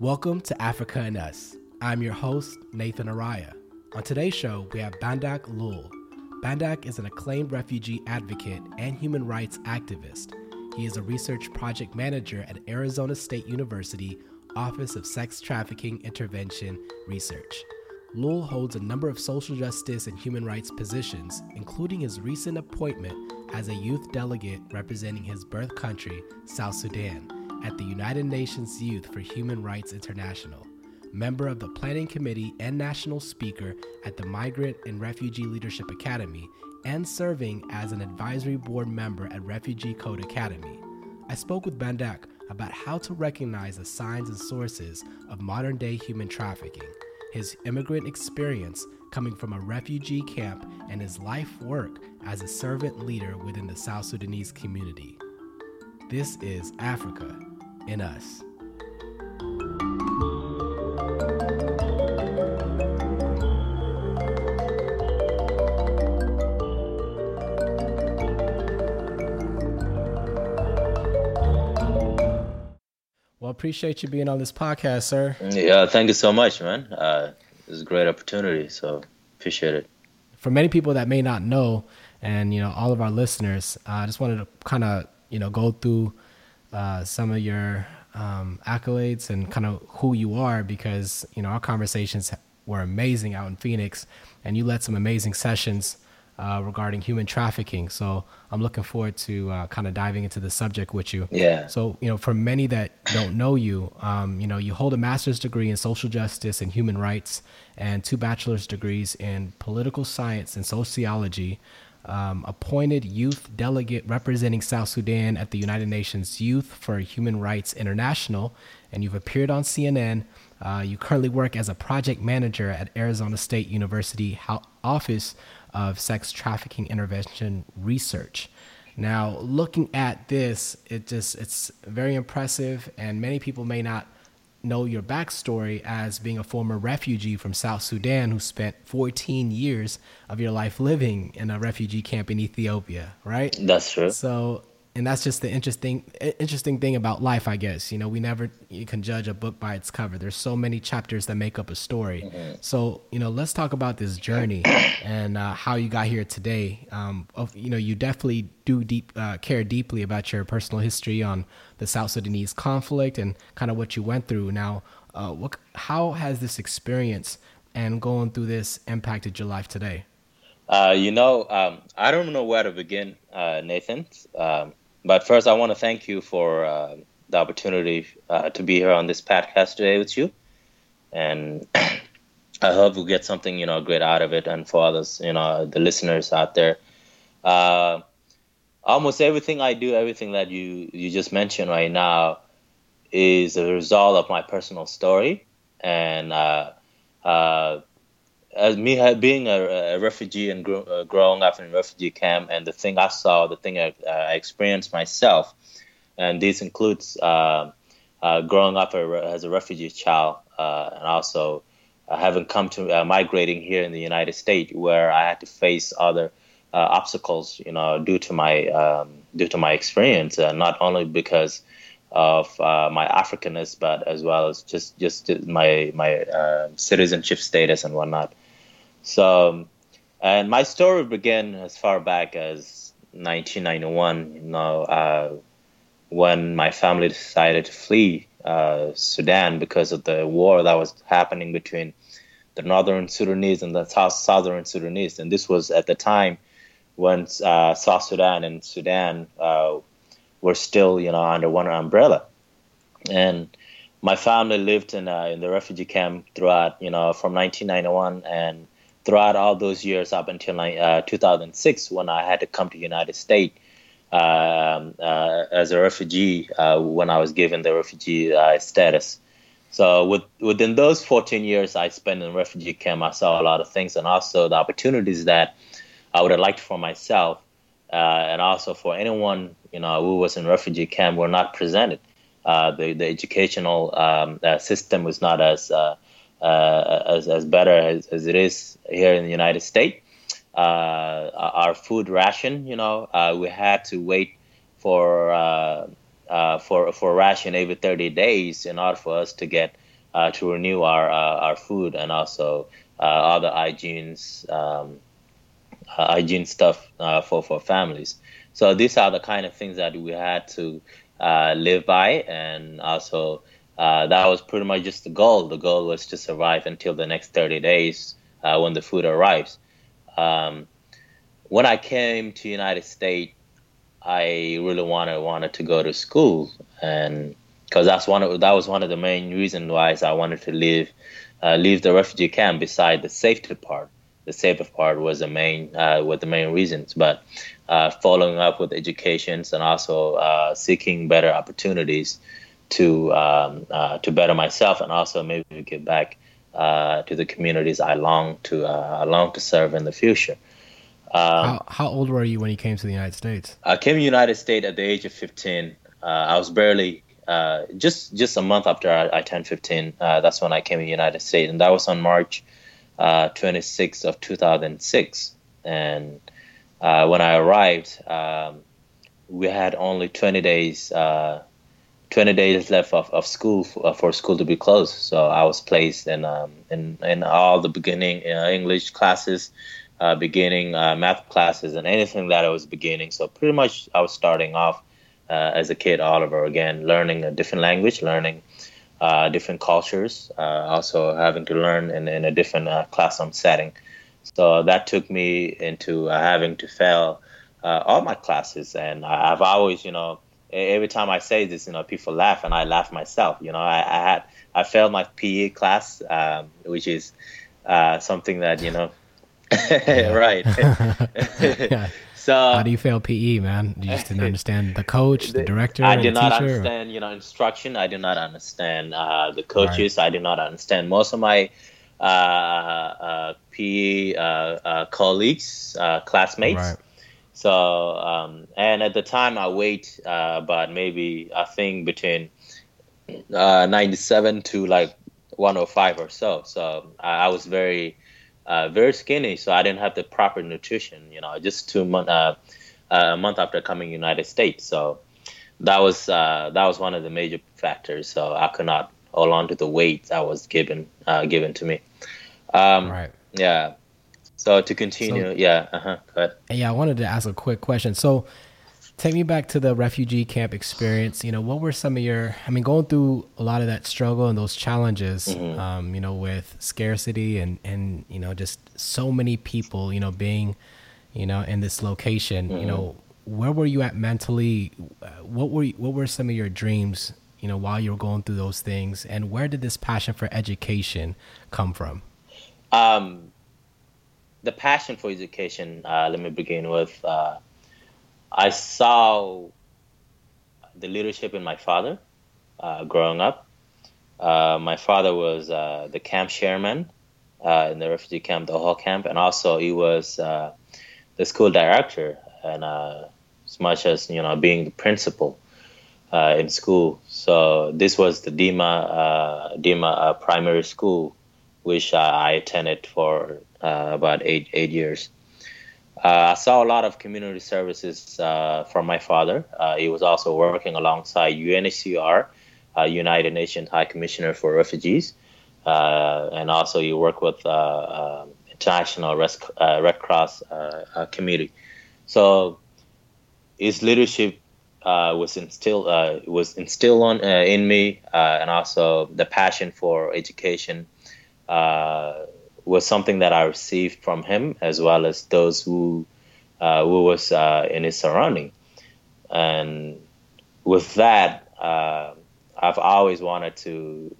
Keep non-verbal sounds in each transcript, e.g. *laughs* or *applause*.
Welcome to Africa and Us. I'm your host, Nathan Araya. On today's show, we have Bandak Lul. Bandak is an acclaimed refugee advocate and human rights activist. He is a research project manager at Arizona State University Office of Sex Trafficking Intervention Research. Lul holds a number of social justice and human rights positions, including his recent appointment as a youth delegate representing his birth country, South Sudan at the United Nations Youth for Human Rights International, member of the Planning Committee and national speaker at the Migrant and Refugee Leadership Academy, and serving as an advisory board member at Refugee Code Academy. I spoke with Bandak about how to recognize the signs and sources of modern day human trafficking, his immigrant experience coming from a refugee camp, and his life work as a servant leader within the South Sudanese community. This is Africa in Us. Well, appreciate you being on this podcast, sir. Yeah, thank you so much, man. Uh, it's a great opportunity, so appreciate it. For many people that may not know, and you know, all of our listeners, uh, I just wanted to kind of you know go through uh, some of your um, accolades and kind of who you are because you know our conversations were amazing out in Phoenix, and you led some amazing sessions uh, regarding human trafficking. So I'm looking forward to uh, kind of diving into the subject with you. Yeah. So you know, for many that don't know you, um, you know, you hold a master's degree in social justice and human rights, and two bachelor's degrees in political science and sociology um, appointed youth delegate representing South Sudan at the United Nations Youth for Human Rights International, and you've appeared on CNN. Uh, you currently work as a project manager at Arizona State University Office of Sex Trafficking Intervention Research. Now, looking at this, it just it's very impressive, and many people may not know your backstory as being a former refugee from South Sudan who spent 14 years of your life living in a refugee camp in Ethiopia, right? That's true. So, and that's just the interesting interesting thing about life, I guess. You know, we never you can judge a book by its cover. There's so many chapters that make up a story. Mm-hmm. So, you know, let's talk about this journey *coughs* and uh, how you got here today. Um, of, you know, you definitely do deep uh, care deeply about your personal history on the South Sudanese conflict and kind of what you went through. Now, uh, what, how has this experience and going through this impacted your life today? Uh, you know, um, I don't know where to begin, uh, Nathan. Um, but first, I want to thank you for uh, the opportunity uh, to be here on this podcast today with you, and *clears throat* I hope we get something you know great out of it, and for others, you know, the listeners out there. Uh, almost everything I do, everything that you you just mentioned right now, is a result of my personal story, and uh, uh, as me being a, a refugee and gr- uh, growing up in a refugee camp, and the thing I saw, the thing I, uh, I experienced myself, and this includes uh, uh growing up as a refugee child, uh, and also uh, having come to migrating here in the United States, where I had to face other obstacles, you know, due to my um, due to my experience, not only because of uh, my Africanness, but as well as just just my my uh, citizenship status and whatnot. So, and my story began as far back as 1991. You know, uh, when my family decided to flee uh, Sudan because of the war that was happening between the northern Sudanese and the south southern Sudanese, and this was at the time when uh, South Sudan and Sudan uh, were still, you know, under one umbrella. And my family lived in uh, in the refugee camp throughout, you know, from 1991 and throughout all those years up until uh, 2006 when I had to come to United States um, uh, as a refugee uh, when I was given the refugee uh, status. So with, within those 14 years I spent in refugee camp, I saw a lot of things and also the opportunities that I would have liked for myself uh, and also for anyone you know who was in refugee camp were not presented. Uh, the the educational um, uh, system was not as uh, uh, as as better as, as it is here in the United States. uh, our food ration. You know, uh, we had to wait for uh, uh, for for ration every 30 days in order for us to get uh, to renew our our food and also other hygiene um, hygiene stuff for for families. So these are the kind of things that we had to live by, and also that was pretty much just the goal. The goal was to survive until the next 30 days when the food arrives. Um, when I came to United States, I really wanted wanted to go to school, and because that's one of that was one of the main reasons why I wanted to leave uh, leave the refugee camp. Beside the safety part, the safety part was the main uh, were the main reasons. But uh, following up with educations and also uh, seeking better opportunities to um, uh, to better myself and also maybe give back uh, to the communities I long to uh, I long to serve in the future. Um, how, how, old were you when you came to the United States? I came to the United States at the age of 15. Uh, I was barely uh, just just a month after I, I turned 15. Uh, that's when I came to the United States, and that was on March 26th of 2006. And when I arrived, um, we had only 20 days 20 days left of, of school for, uh, for, school to be closed. So I was placed in um, in, in all the beginning uh, English classes, uh, beginning uh, math classes, and anything that I was beginning. So pretty much I was starting off uh, as a kid all over again, learning a different language, learning uh, different cultures, also having to learn in, in a different classroom setting. So that took me into having to fail all my classes, and I've always, you know, every time I say this, you know, people laugh, and I laugh myself. You know, I, I had I failed my PE class, um, which is uh, something that you know, *laughs* right. *laughs* yeah. So how do you fail PE, man? You just didn't *laughs* understand the coach, the director. I did not teacher, understand, or? you know, instruction. I did not understand uh, the coaches. Right. I did not understand most of my uh, uh PE uh, uh, colleagues, classmates. Right so, um, and at the time I weighed uh, about maybe I think between uh, 97 to like 105 or so. So I, I was very, uh, very skinny. So I didn't have the proper nutrition. You know, just two month, uh, uh, a month after coming United States. So that was uh, that was one of the major factors. So I could not hold on to the weight that was given given to me. Um, right. Yeah. So to continue, so, yeah, uh-huh. Yeah, I wanted to ask a quick question. So take me back to the refugee camp experience. You know, what were some of your, I mean, going through a lot of that struggle and those challenges, mm-hmm. um, you know, with scarcity and, and, you know, just so many people, you know, being, you know, in this location, mm-hmm. you know, where were you at mentally? What were, you, what were some of your dreams, you know, while you were going through those things? And where did this passion for education come from? Um, the passion for education. Uh, let me begin with. Uh, I saw the leadership in my father uh, growing up. Uh, my father was uh, the camp chairman uh, in the refugee camp, the whole camp, and also he was the school director, and as much as you know, being the principal in school. So this was the Dima Dima primary school, which I attended for uh, about eight eight years. Uh, I saw a lot of community services uh, from my father. he was also working alongside UNHCR, United Nations High Commissioner for Refugees, and also he worked with International Red Cross community. So his leadership uh, was instilled uh, was instilled on uh, in me, and also the passion for education was something that I received from him, as well as those who uh, who was uh, in his surrounding. And with that, uh, I've always wanted to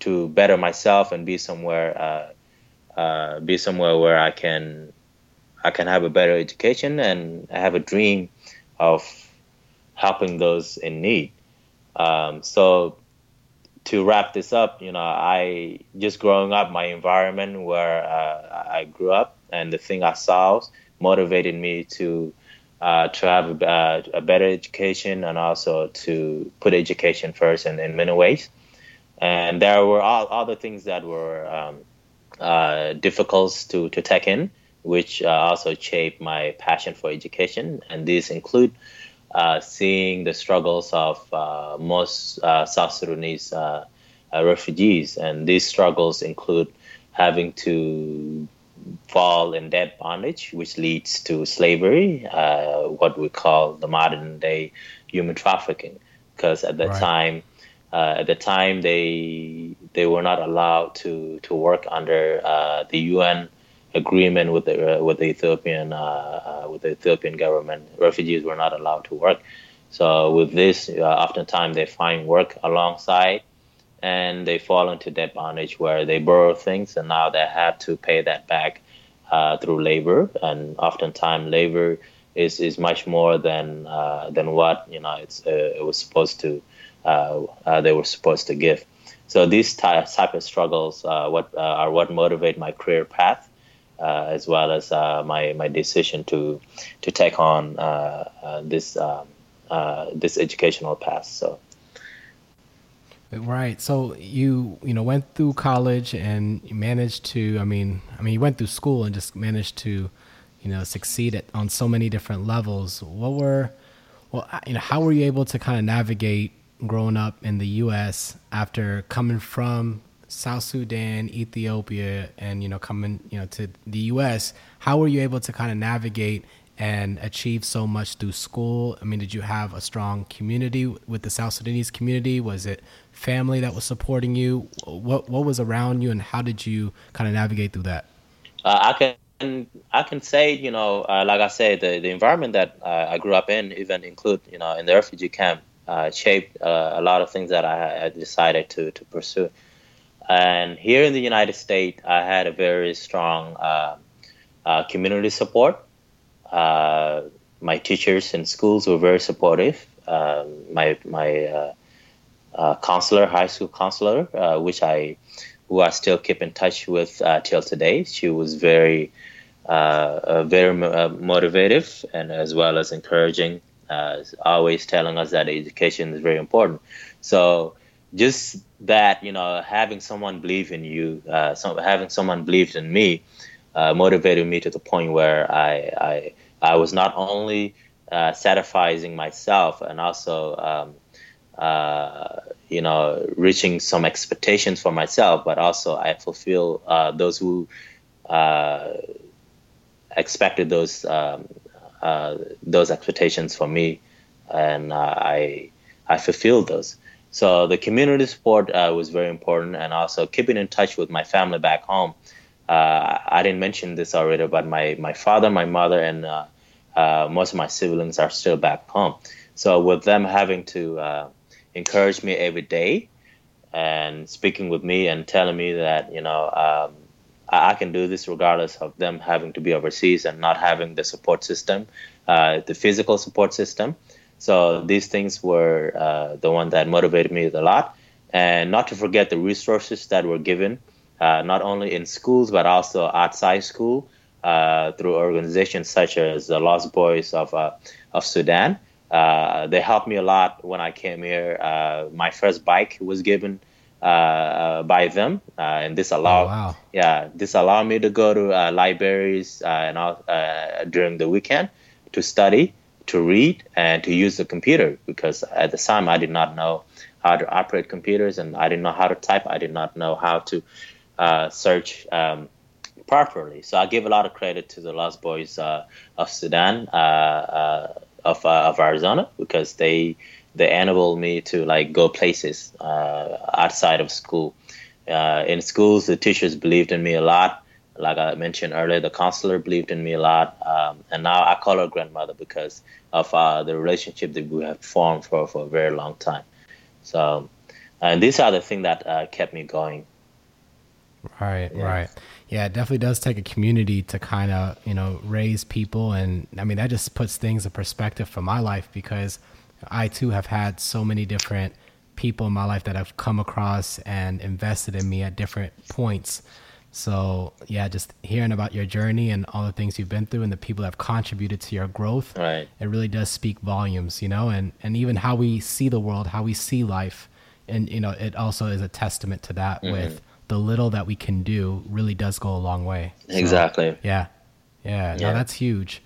to better myself and be somewhere uh, uh, be somewhere where I can I can have a better education and I have a dream of helping those in need. Um, so to wrap this up, you know, I just growing up, my environment where uh, I grew up and the thing I saw motivated me to uh, to have a, a, better education and also to put education first in, in many ways. And there were all other things that were um, uh, difficult to, to take in, which uh, also shaped my passion for education. And these include uh, seeing the struggles of uh, most uh, South Sudanese uh, uh, refugees. And these struggles include having to fall in debt bondage, which leads to slavery, what we call the modern day human trafficking. Because at the right. time, at the time they they were not allowed to to work under the UN agreement with the uh, with the Ethiopian uh, uh, with the Ethiopian government. Refugees were not allowed to work. So with this, uh, oftentimes they find work alongside, and they fall into debt bondage where they borrow things, and now they have to pay that back uh, through labor. And oftentimes labor is, is much more than uh, than what you know it's it was supposed to they were supposed to give. So these type, type of struggles what are what motivate my career path uh, as well as uh, my my decision to to take on uh, this um, this educational path. So. Right. So you you know went through college and you managed to I mean I mean you went through school and just managed to you know succeed at, on so many different levels. What were well you know how were you able to kind of navigate growing up in the U.S. after coming from South Sudan, Ethiopia, and you know coming you know to the U.S. How were you able to kind of navigate and achieve so much through school? I mean, did you have a strong community with the South Sudanese community? Was it family that was supporting you? What what was around you, and how did you kind of navigate through that? Uh, I can I can say you know uh, like I said the the environment that uh, I grew up in even include you know in the refugee camp uh, shaped uh, a lot of things that I, I decided to to pursue. And here in the United States, I had a very strong uh, uh, community support. Uh, my teachers in schools were very supportive. Um, my my uh, uh, counselor, high school counselor, uh, which I who I still keep in touch with till today, she was very very motivative and as well as encouraging, always telling us that education is very important. So just that you know having someone believe in you, uh, some, having someone believe in me, uh, motivated me to the point where I I, I was not only uh, satisfying myself and also um, uh, you know reaching some expectations for myself, but also I fulfill uh, those who uh, expected those um, those expectations for me, and I I fulfilled those. So the community support uh, was very important, and also keeping in touch with my family back home. Uh, I didn't mention this already, but my my father, my mother, and uh, uh most of my siblings are still back home. So with them having to uh, encourage me every day and speaking with me and telling me that you know um, I, I, can do this regardless of them having to be overseas and not having the support system, uh, the physical support system. So these things were uh, the one that motivated me a lot, and not to forget the resources that were given, uh, not only in schools but also outside school uh, through organizations such as the Lost Boys of uh, of Sudan. Uh, they helped me a lot when I came here. Uh, my first bike was given by them, and this allowed oh, wow. yeah this allowed me to go to libraries and all, during the weekend to study to read and to use the computer because at the time I did not know how to operate computers and I didn't know how to type. I did not know how to uh, search um, properly. So I give a lot of credit to the Lost Boys uh, of Sudan, uh, uh of, uh, of Arizona, because they they enabled me to like go places uh, outside of school. in schools, the teachers believed in me a lot like I mentioned earlier, the counselor believed in me a lot, um, and now I call her grandmother because of uh, the relationship that we have formed for, for a very long time. So, and these are the things that uh, kept me going. Right, yeah. right. Yeah, it definitely does take a community to kind of, you know, raise people. And I mean, that just puts things in perspective for my life because I too have had so many different people in my life that have come across and invested in me at different points. So yeah, just hearing about your journey and all the things you've been through and the people that have contributed to your growth, right. it really does speak volumes, you know, and, and even how we see the world, how we see life. And, you know, it also is a testament to that mm-hmm. with the little that we can do really does go a long way. So, exactly. Yeah. Yeah, yeah. No, that's huge.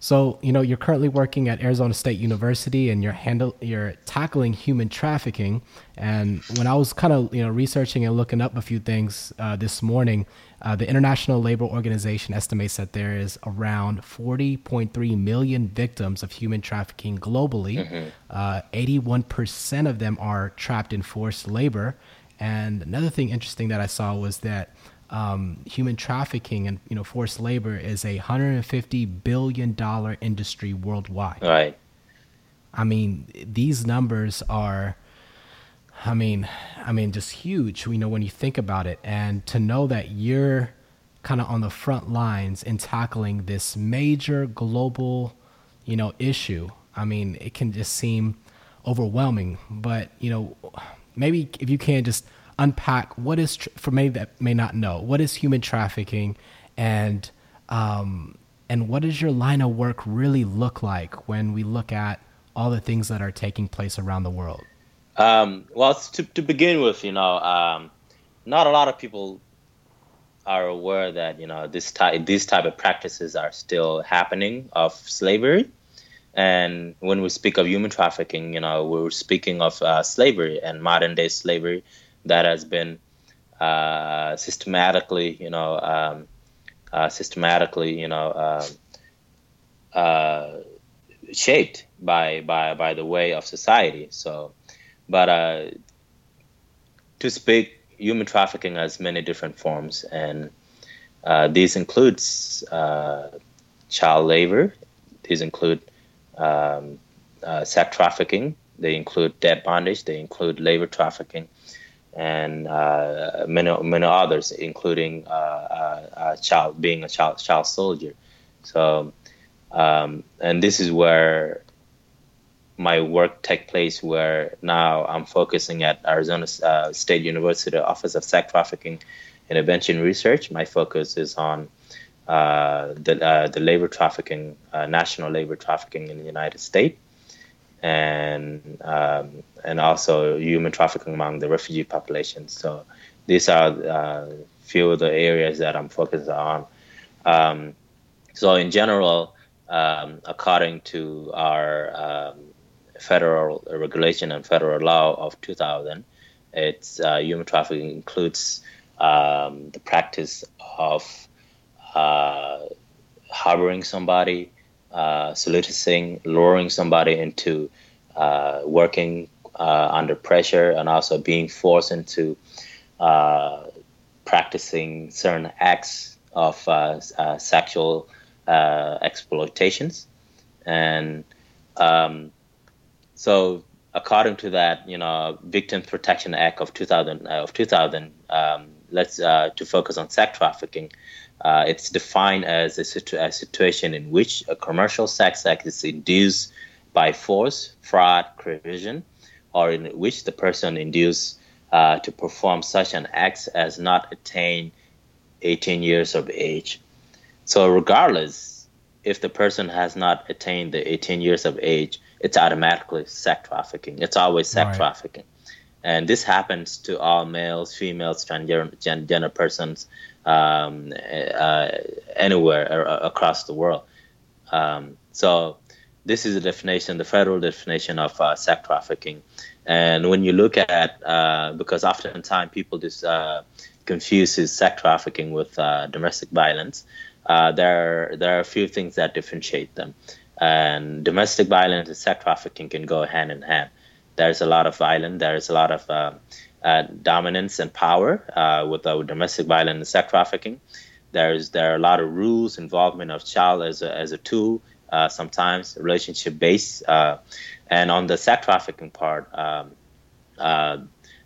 So, you know, you're currently working at Arizona State University and you're handle you're tackling human trafficking. And when I was kind of, you know, researching and looking up a few things uh, this morning, uh, the International Labor Organization estimates that there is around 40.3 million victims of human trafficking globally. Mm-hmm. Uh, 81% of them are trapped in forced labor. And another thing interesting that I saw was that um, human trafficking and you know forced labor is a 150 billion dollar industry worldwide. Right. I mean, these numbers are, I mean, I mean, just huge. You know, when you think about it, and to know that you're kind of on the front lines in tackling this major global, you know, issue. I mean, it can just seem overwhelming. But you know, maybe if you can just unpack what is for many that may not know what is human trafficking and um, and what does your line of work really look like when we look at all the things that are taking place around the world? Um, well to, to begin with you know um, not a lot of people are aware that you know this type these type of practices are still happening of slavery. And when we speak of human trafficking you know we're speaking of uh, slavery and modern day slavery that has been uh, systematically, you know, um, uh, systematically, you know, um, uh, shaped by by by the way of society. So, but uh, to speak, human trafficking has many different forms, and uh, these includes uh, child labor. These include um, sex trafficking. They include debt bondage. They include labor trafficking and uh, many many others, including uh, uh, child being a child child soldier. So, um, and this is where my work take place. Where now I'm focusing at Arizona uh, State University Office of Sex Trafficking Intervention Research. My focus is on uh, the uh, the labor trafficking, national labor trafficking in the United States and um, and also human trafficking among the refugee population. So these are uh, few of the areas that I'm focused on. Um, so in general, um, according to our um, federal regulation and federal law of 2000, it's uh, human trafficking includes um, the practice of uh, harboring somebody uh, soliciting, luring somebody into uh, working uh, under pressure and also being forced into uh, practicing certain acts of uh, uh, sexual exploitations. And um, so, according to that, you know, Victims Protection Act of 2000, of 2000 um, let's to focus on sex trafficking. Uh, it's defined as a, situ- a, situation in which a commercial sex act is induced by force, fraud, coercion, or in which the person induced uh, to perform such an act as not attain 18 years of age. So, regardless if the person has not attained the 18 years of age, it's automatically sex trafficking. It's always sex right. trafficking. And this happens to all males, females, transgender persons, um, uh, anywhere across the world. Um, so this is the definition, the federal definition of uh, sex trafficking. And when you look at, uh, because oftentimes people just uh, confuse sex trafficking with uh, domestic violence, uh, there there are a few things that differentiate them. And domestic violence and sex trafficking can go hand in hand. There's a lot of violence. There's a lot of um, dominance and power uh, with uh, domestic violence and sex trafficking. There's there are a lot of rules, involvement of child as a, as a tool, uh, sometimes relationship based, uh, and on the sex trafficking part, um, uh,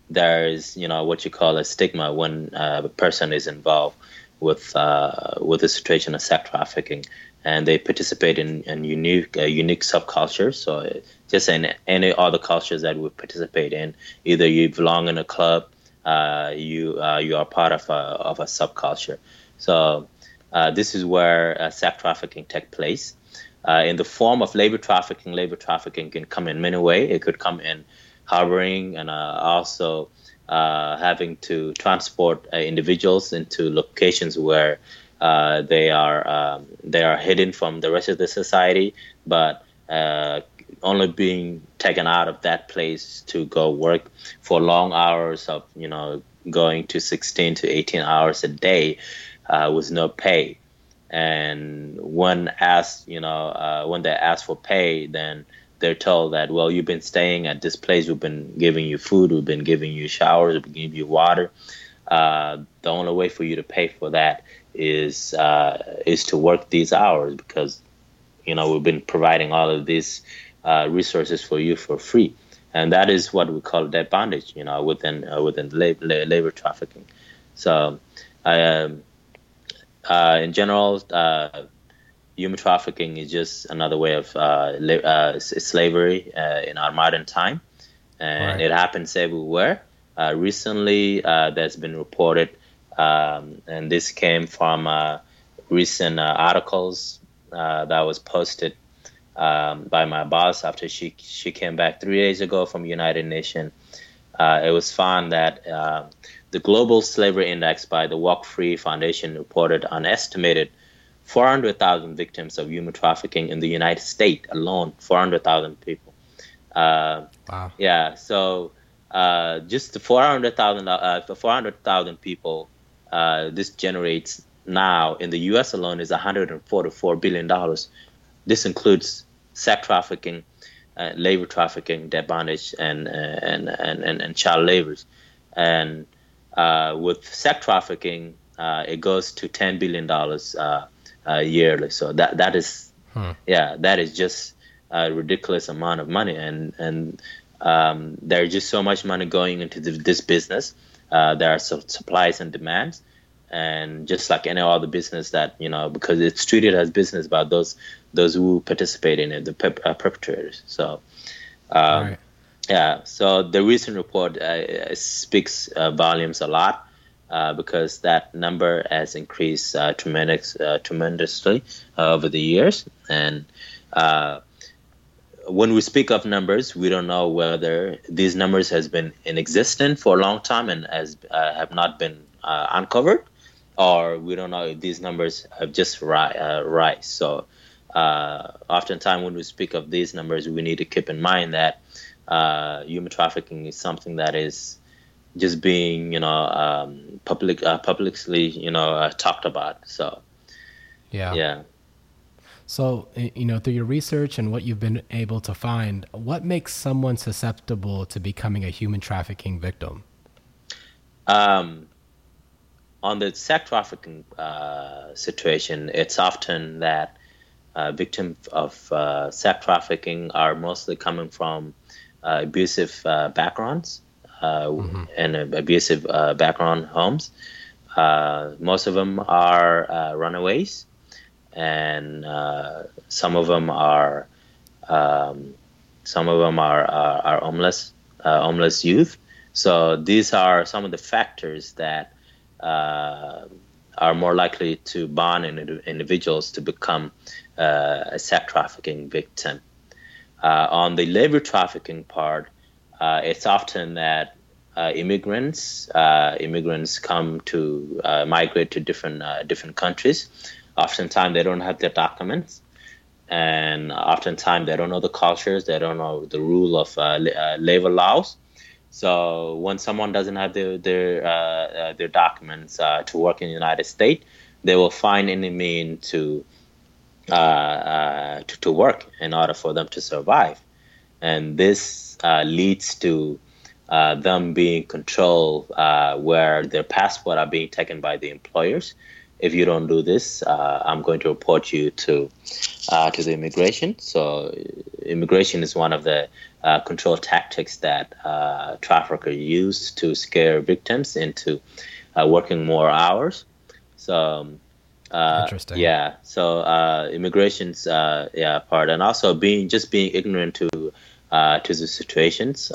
there is you know what you call a stigma when a person is involved with with a situation of sex trafficking and they participate in, in unique uh, unique subcultures. So just in any other cultures that we participate in, either you belong in a club, uh, you uh, you are part of a of a subculture. So uh, this is where uh, sex trafficking takes place. Uh, in the form of labor trafficking, labor trafficking can come in many ways. It could come in harboring and also having to transport individuals into locations where uh, they are um, they are hidden from the rest of the society, but uh, only being taken out of that place to go work for long hours of you know going to 16 to 18 hours a day uh, with no pay. And when asked, you know, uh, when they ask for pay, then they're told that, well, you've been staying at this place, we've been giving you food, we've been giving you showers, we've been giving you water. Uh, the only way for you to pay for that is uh, is to work these hours because you know we've been providing all of these uh, resources for you for free, and that is what we call debt bondage. You know, within uh, within labor, labor trafficking. So, um, uh, in general, uh, human trafficking is just another way of la- slavery in our modern time, and right. it happens everywhere. recently, there's been reported um, and this came from uh, recent uh, articles uh, that was posted um, by my boss after she she came back three days ago from United Nations. Uh, it was found that uh, the Global Slavery Index by the Walk Free Foundation reported an estimated 400,000 victims of human trafficking in the United States alone. 400,000 people. Uh, wow. Yeah. So just the 400,000 uh, 400,000 people uh, this generates now in the U.S. alone is 144 billion dollars. This includes sex trafficking, uh, labor trafficking, debt bondage, and, uh, and, and, and, and child labor. And uh, with sex trafficking, uh, it goes to 10 billion dollars uh, yearly. So that that is, hmm. yeah, that is just a ridiculous amount of money, and and um, there's just so much money going into this business uh, there are supplies and demands, and just like any other business that you know, because it's treated as business by those those who participate in it, the pep, uh, perpetrators. So, um, right. yeah. So the recent report uh, speaks uh, volumes a lot. Uh, because that number has increased uh, tremendous, tremendously over the years, and when we speak of numbers, we don't know whether these numbers has been in existence for a long time and has uh, have not been uh, uncovered, or we don't know if these numbers have just ri- uh, rise. So, uh, oftentimes when we speak of these numbers, we need to keep in mind that uh, human trafficking is something that is just being, you know, um, public uh, publicly, you know, uh, talked about. So, yeah, yeah. So, you know, through your research and what you've been able to find, what makes someone susceptible to becoming a human trafficking victim? Um, on the sex trafficking uh, situation, it's often that uh, victims of uh, sex trafficking are mostly coming from uh, abusive uh, backgrounds uh, mm-hmm. and abusive background homes. most of them are runaways and uh, some of them are um, some of them are are, are homeless uh, homeless youth. So these are some of the factors that are more likely to bond in individuals to become uh, a sex trafficking victim. Uh, on the labor trafficking part, uh, it's often that immigrants immigrants come to migrate to different different countries oftentimes they don't have their documents and oftentimes they don't know the cultures they don't know the rule of uh, uh, labor laws so when someone doesn't have their their uh, uh their documents uh, to work in the united states they will find any mean to, uh, to, to work in order for them to survive. And this leads to them being controlled where their passport are being taken by the employers if you don't do this, uh, I'm going to report you to uh, to the immigration. So, immigration is one of the uh, control tactics that uh, traffickers use to scare victims into uh, working more hours. So, um, uh, Interesting. Yeah. So, immigration's yeah part, and also being just being ignorant to to the situations.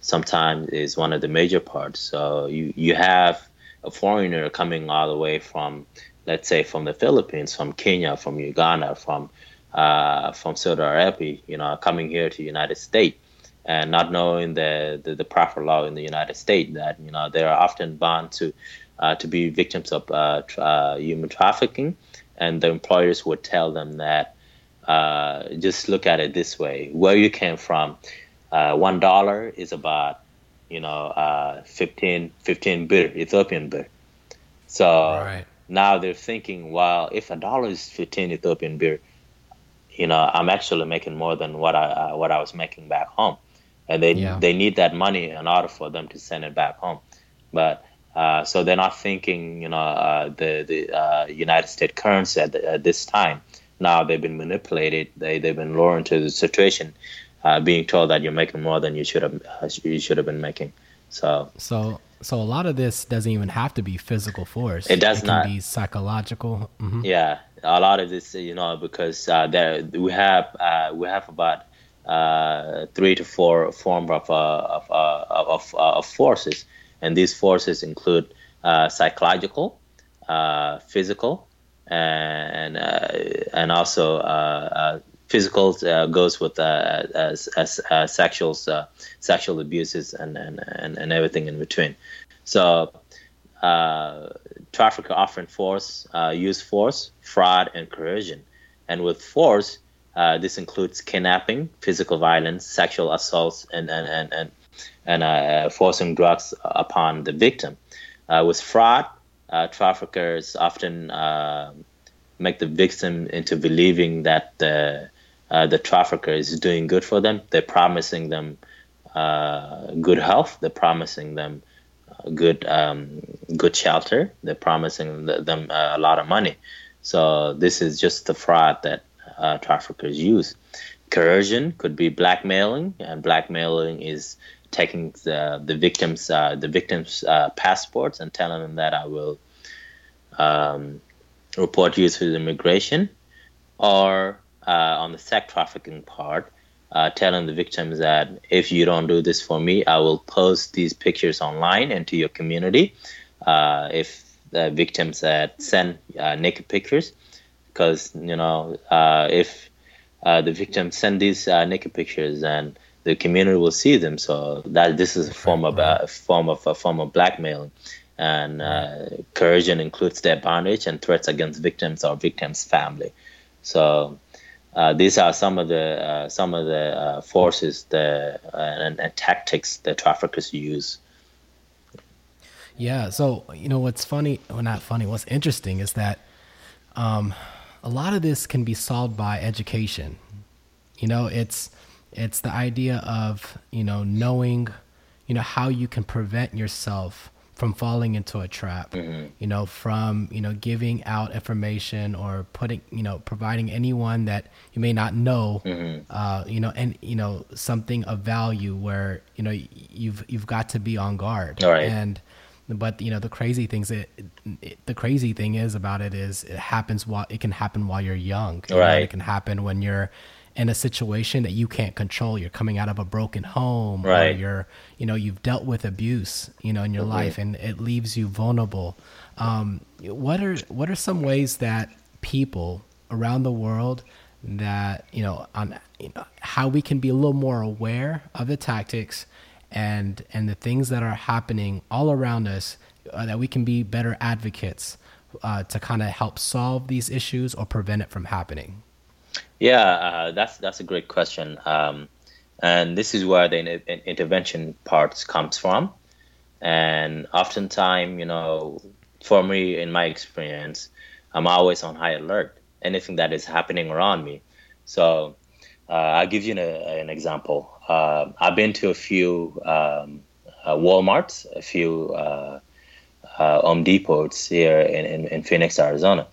sometimes is one of the major parts. So you you have a foreigner coming all the way from, let's say, from the Philippines, from Kenya, from Uganda, from uh, from Saudi Arabia, you know, coming here to the United States and not knowing the, the, the, proper law in the United States that, you know, they are often bound to uh, to be victims of uh, tra- human trafficking, and the employers would tell them that just look at it this way: where you came from, one dollar is about you know, uh, 15, 15 birr, Ethiopian birr. So right. now they're thinking, well, if a dollar is 15 Ethiopian birr, you know, I'm actually making more than what I uh, what I was making back home, and they yeah. they need that money in order for them to send it back home. But uh, so they're not thinking, you know, uh, the the uh, United States currency at, the, at, this time. Now they've been manipulated. They they've been lured into the situation uh, being told that you're making more than you should have uh, you should have been making. So so so a lot of this doesn't even have to be physical force. It does it not be psychological. Mm-hmm. Yeah, a lot of this, you know, because uh, there we have uh, we have about uh, three to four form of uh, of, of, of forces, and these forces include psychological, physical, and and also physical uh, goes with uh, as, as, uh, sexual uh, sexual abuses and, and, and, and, everything in between. So uh, trafficker often force uh, use force, fraud, and coercion. And with force, this includes kidnapping, physical violence, sexual assaults, and and and and, and forcing drugs upon the victim. with fraud, traffickers often make the victim into believing that the uh, the trafficker is doing good for them. They're promising them uh, good health. They're promising them uh, good um, good shelter. They're promising them uh, a lot of money. So this is just the fraud that uh, traffickers use. Coercion could be blackmailing, and blackmailing is taking the the victims the victims passports and telling them that I will um, report you to immigration, or uh, on the sex trafficking part, uh, telling the victims that if you don't do this for me, I will post these pictures online into your community. Uh, if the victims that send uh, naked pictures, because you know uh, if uh, the victims send these naked pictures, and the community will see them. So that this is a form of a form of a form of blackmailing. And coercion includes their bondage and threats against victims or victims' family. So uh, these are some of the uh, some of the uh, forces the, uh, and, and, tactics that traffickers use. Yeah. So you know what's funny, well not funny. What's interesting is that um, a lot of this can be solved by education. You know, it's it's the idea of you know knowing you know how you can prevent yourself from falling into a trap mm-hmm. you know from you know giving out information or putting you know providing anyone that you may not know mm-hmm. uh, you know and you know something of value where you know you've you've got to be on guard and but you know the crazy things it, it, the crazy thing is about it is it happens while it can happen while you're young right know? it can happen when you're in a situation that you can't control. You're coming out of a broken home, right? you're, you know, you've dealt with abuse, you know, in your mm-hmm. life, and it leaves you vulnerable. Um, what are what are some ways that people around the world that you know on you know, how we can be a little more aware of the tactics and and the things that are happening all around us uh, that we can be better advocates uh, to kind of help solve these issues or prevent it from happening yeah, uh, that's that's a great question, um, and this is where the in- intervention part comes from. And oftentimes, you know, for me, in my experience, I'm always on high alert. Anything that is happening around me. So uh, I'll give you an, an example. Uh, I've been to a few um, uh, WalMarts, a few uh, uh, Home Depots here in, in, in Phoenix, Arizona.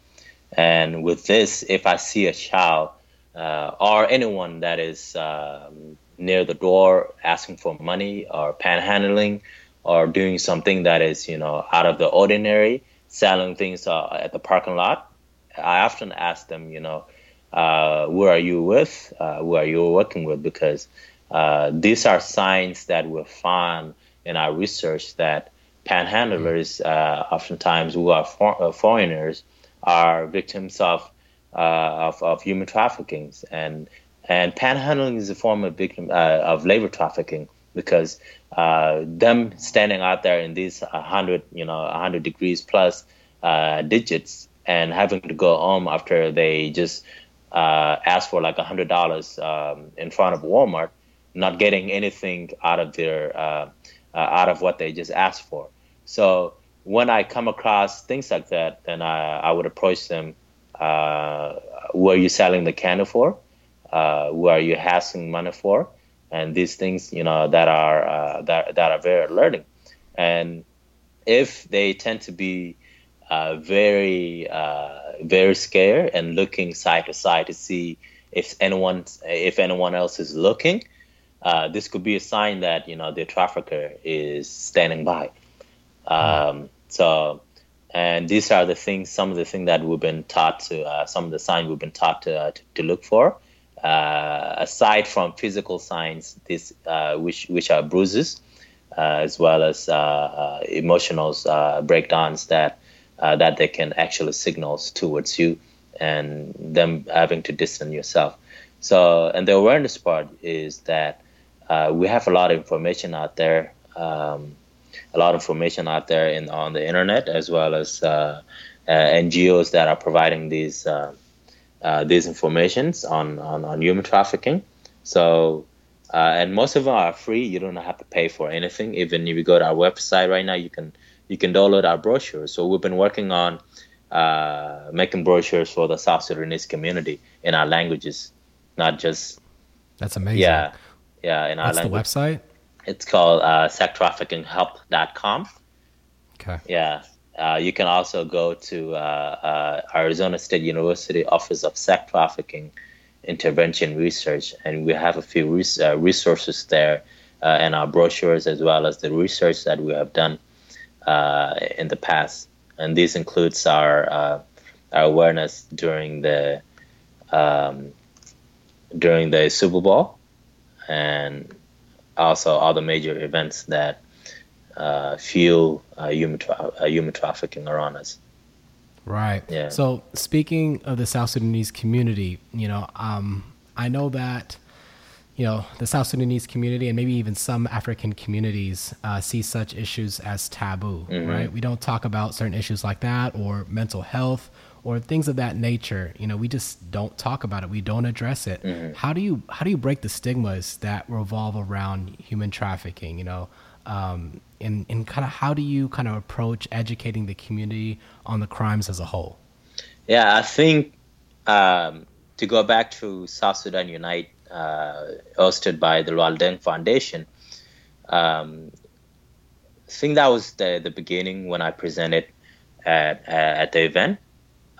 And with this, if I see a child uh, or anyone that is um, near the door asking for money or panhandling or doing something that is you know out of the ordinary, selling things uh, at the parking lot, I often ask them, you know, uh, who are you with? Uh, who are you working with? Because uh, these are signs that we find in our research that panhandlers, uh, oftentimes who are for- uh, foreigners, are victims of of, of human trafficking, and and panhandling is a form of victim uh, of labor trafficking because uh, them standing out there in these 100 you know 100 degrees plus uh, digits and having to go home after they just uh, ask for like hundred dollars um, in front of Walmart, not getting anything out of their uh, uh, out of what they just asked for. So when I come across things like that, then I, I would approach them. Uh, who are you selling the candle for? Uh, who are you asking money for? And these things, you know, that are uh, that that are very alerting. And if they tend to be uh, very uh, very scared and looking side to side to see if anyone if anyone else is looking. Uh, this could be a sign that you know the trafficker is standing by. Um, so, and these are the things, some of the things that we've been taught to, uh, some of the signs we've been taught to, uh, to, to, look for. Uh, aside from physical signs, this which which are bruises, as well as emotional breakdowns that uh, that they can actually signals towards you and them having to distance yourself. So, and the awareness part is that uh, we have a lot of information out there, um, a lot of information out there in on the internet, as well as uh, uh NGOs that are providing these uh, uh, these informations on, on, on human trafficking. So, and most of them are free. You don't have to pay for anything. Even if you go to our website right now, you can you can download our brochures. So we've been working on uh, making brochures for the South Sudanese community in our languages, not just. That's amazing. Yeah, yeah. In our What's language. the website? It's called uh, sextraffickinghelp.com. Okay. Yeah. Uh, you can also go to uh, uh, Arizona State University Office of Sex Trafficking Intervention Research, and we have a few res- uh, resources there uh, in our brochures as well as the research that we have done uh, in the past, and this includes our, uh, our awareness during the um, during the Super Bowl and also all the major events that uh, fuel uh, human tra- uh, human trafficking around us. Right. Yeah. So speaking of the South Sudanese community, you know, um, I know that you know, the South Sudanese community and maybe even some African communities uh, see such issues as taboo, mm-hmm. right? We don't talk about certain issues like that or mental health or things of that nature. You know, we just don't talk about it. We don't address it. Mm-hmm. How do you how do you break the stigmas that revolve around human trafficking? You know, um, and and kind of how do you kind of approach educating the community on the crimes as a whole? Yeah, I think um, to go back to South Sudan Unite uh, hosted by the Luol Deng Foundation. Um, I think that was the, the beginning when I presented at, at the event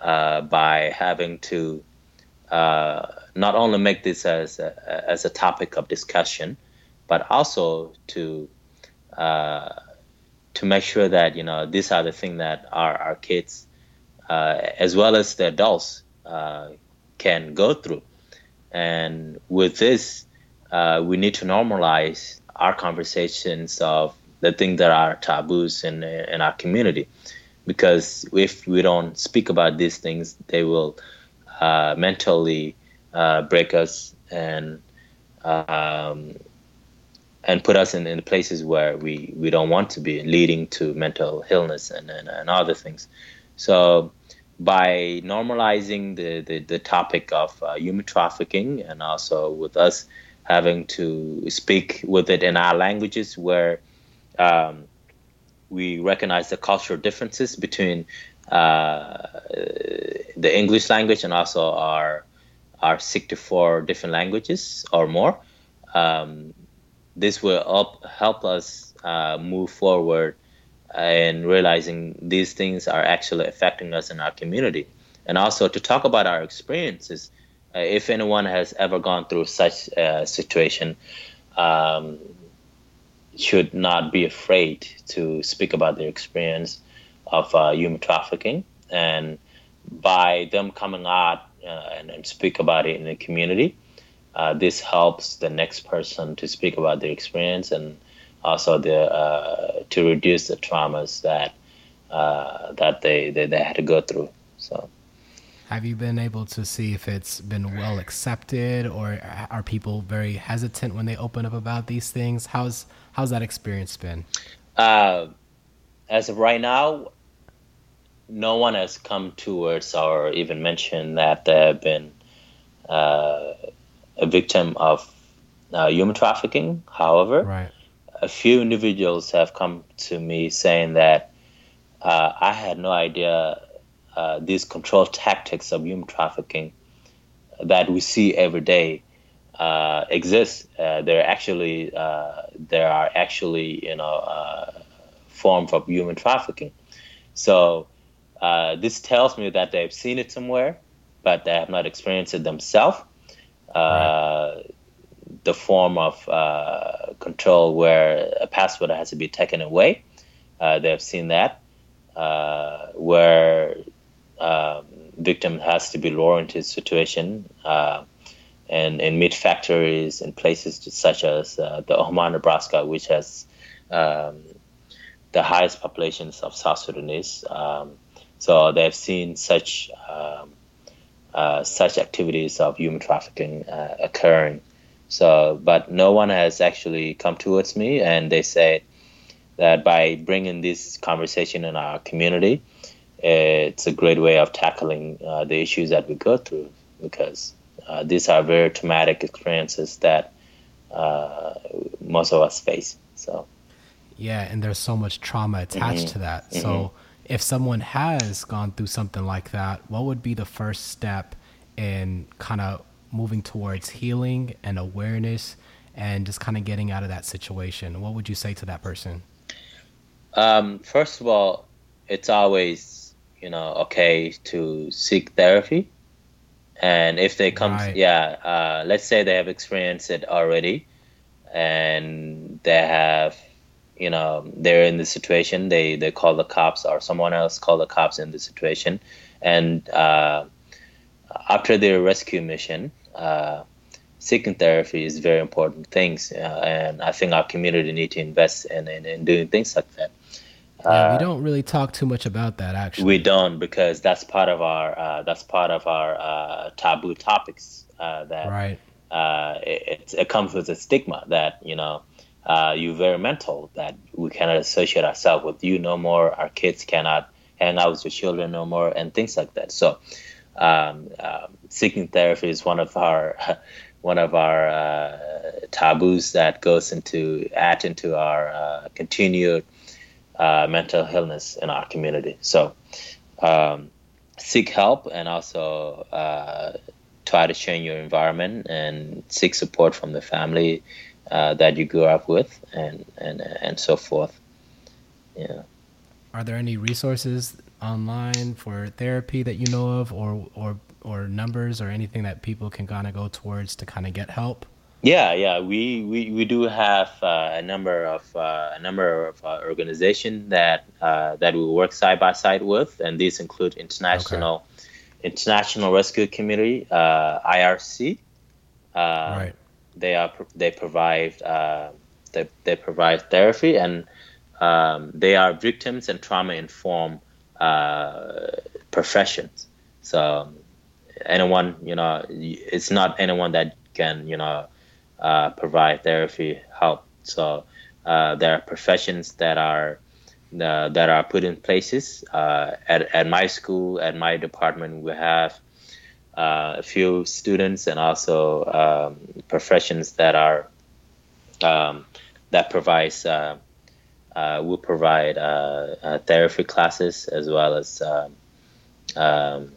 uh, by having to uh, not only make this as a, as a topic of discussion, but also to uh, to make sure that you know these are the things that our, our kids uh, as well as the adults uh, can go through. And with this, we need to normalize our conversations of the things that are taboos in in our community, because if we don't speak about these things, they will uh, mentally uh, break us and um, and put us in, in places where we, we don't want to be, leading to mental illness and, and, and other things. So by normalizing the, the, the topic of uh, human trafficking and also with us having to speak with it in our languages where um, we recognize the cultural differences between uh, the English language and also our our 64 different languages or more. Um, this will help, help us uh, move forward and realizing these things are actually affecting us in our community. And also to talk about our experiences. Uh, if anyone has ever gone through such a situation, um, should not be afraid to speak about their experience of uh, human trafficking. And by them coming out uh, and, and, speak about it in the community, uh, this helps the next person to speak about their experience and also the uh, to reduce the traumas that uh, that they, they, they had to go through. So Have you been able to see if it's been well accepted, or are people very hesitant when they open up about these things? How's how's that experience been? Uh, as of right now, no one has come towards or even mentioned that they have been uh, a victim of uh, human trafficking. However, right. a few individuals have come to me saying that uh, I had no idea uh, these control tactics of human trafficking that we see every day uh, exist. Uh, there actually uh, there are actually you know uh, forms of human trafficking. So this tells me that they've seen it somewhere, but they have not experienced it themselves. Right. The form of control where a passport has to be taken away. they've seen that uh, where um, victim has to be lured into a situation and in meat factories in places such as uh, the Omaha, Nebraska, which has um, the highest populations of South Sudanese. Um, so they've seen such um, uh, such activities of human trafficking uh, occurring. So, but no one has actually come towards me, and they said that by bringing this conversation in our community, it's a great way of tackling uh, the issues that we go through because uh, these are very traumatic experiences that uh, most of us face. So, yeah, and there's so much trauma attached mm-hmm. to that. Mm-hmm. So, if someone has gone through something like that, what would be the first step in kind of moving towards healing and awareness and just kind of getting out of that situation? What would you say to that person? Um, first of all, it's always you know okay to seek therapy, and if they come, right. yeah, uh, let's say they have experienced it already, and they have, you know, they're in the situation. They they call the cops or someone else call the cops in the situation, and uh, after their rescue mission. Uh, seeking therapy is very important things, uh, and I think our community need to invest in, in, in doing things like that. Yeah, we uh, don't really talk too much about that actually. We don't because that's part of our uh, that's part of our uh, taboo topics. Uh, that right. Uh, it, it comes with a stigma that you know uh, you're very mental that we cannot associate ourselves with you no more. Our kids cannot hang out with your children no more, and things like that. So, um, um seeking therapy is one of our *laughs* one of our taboos that goes into add into our continued uh, mental illness in our community. So um, seek help and also uh, try to change your environment and seek support from the family uh, that you grew up with and, and, and so forth. Yeah. Are there any resources online for therapy that you know of or, or, or numbers or anything that people can kind of go towards to kind of get help? Yeah, yeah, we, we, we do have uh, a number of uh, a number of uh, organizations that uh, that we work side by side with, and these include international okay. international rescue community uh, IRC. Uh, right. They are they provide they, they provide therapy and um, they are victims and trauma informed professions. So anyone you know, it's not anyone that can you know uh, provide therapy help. So uh, there are professions that are uh, that are put in places. Uh, at at my school, at my department, we have uh, a few students and also um, professions that are um, that provides. Uh, will provide therapy classes as well as um, um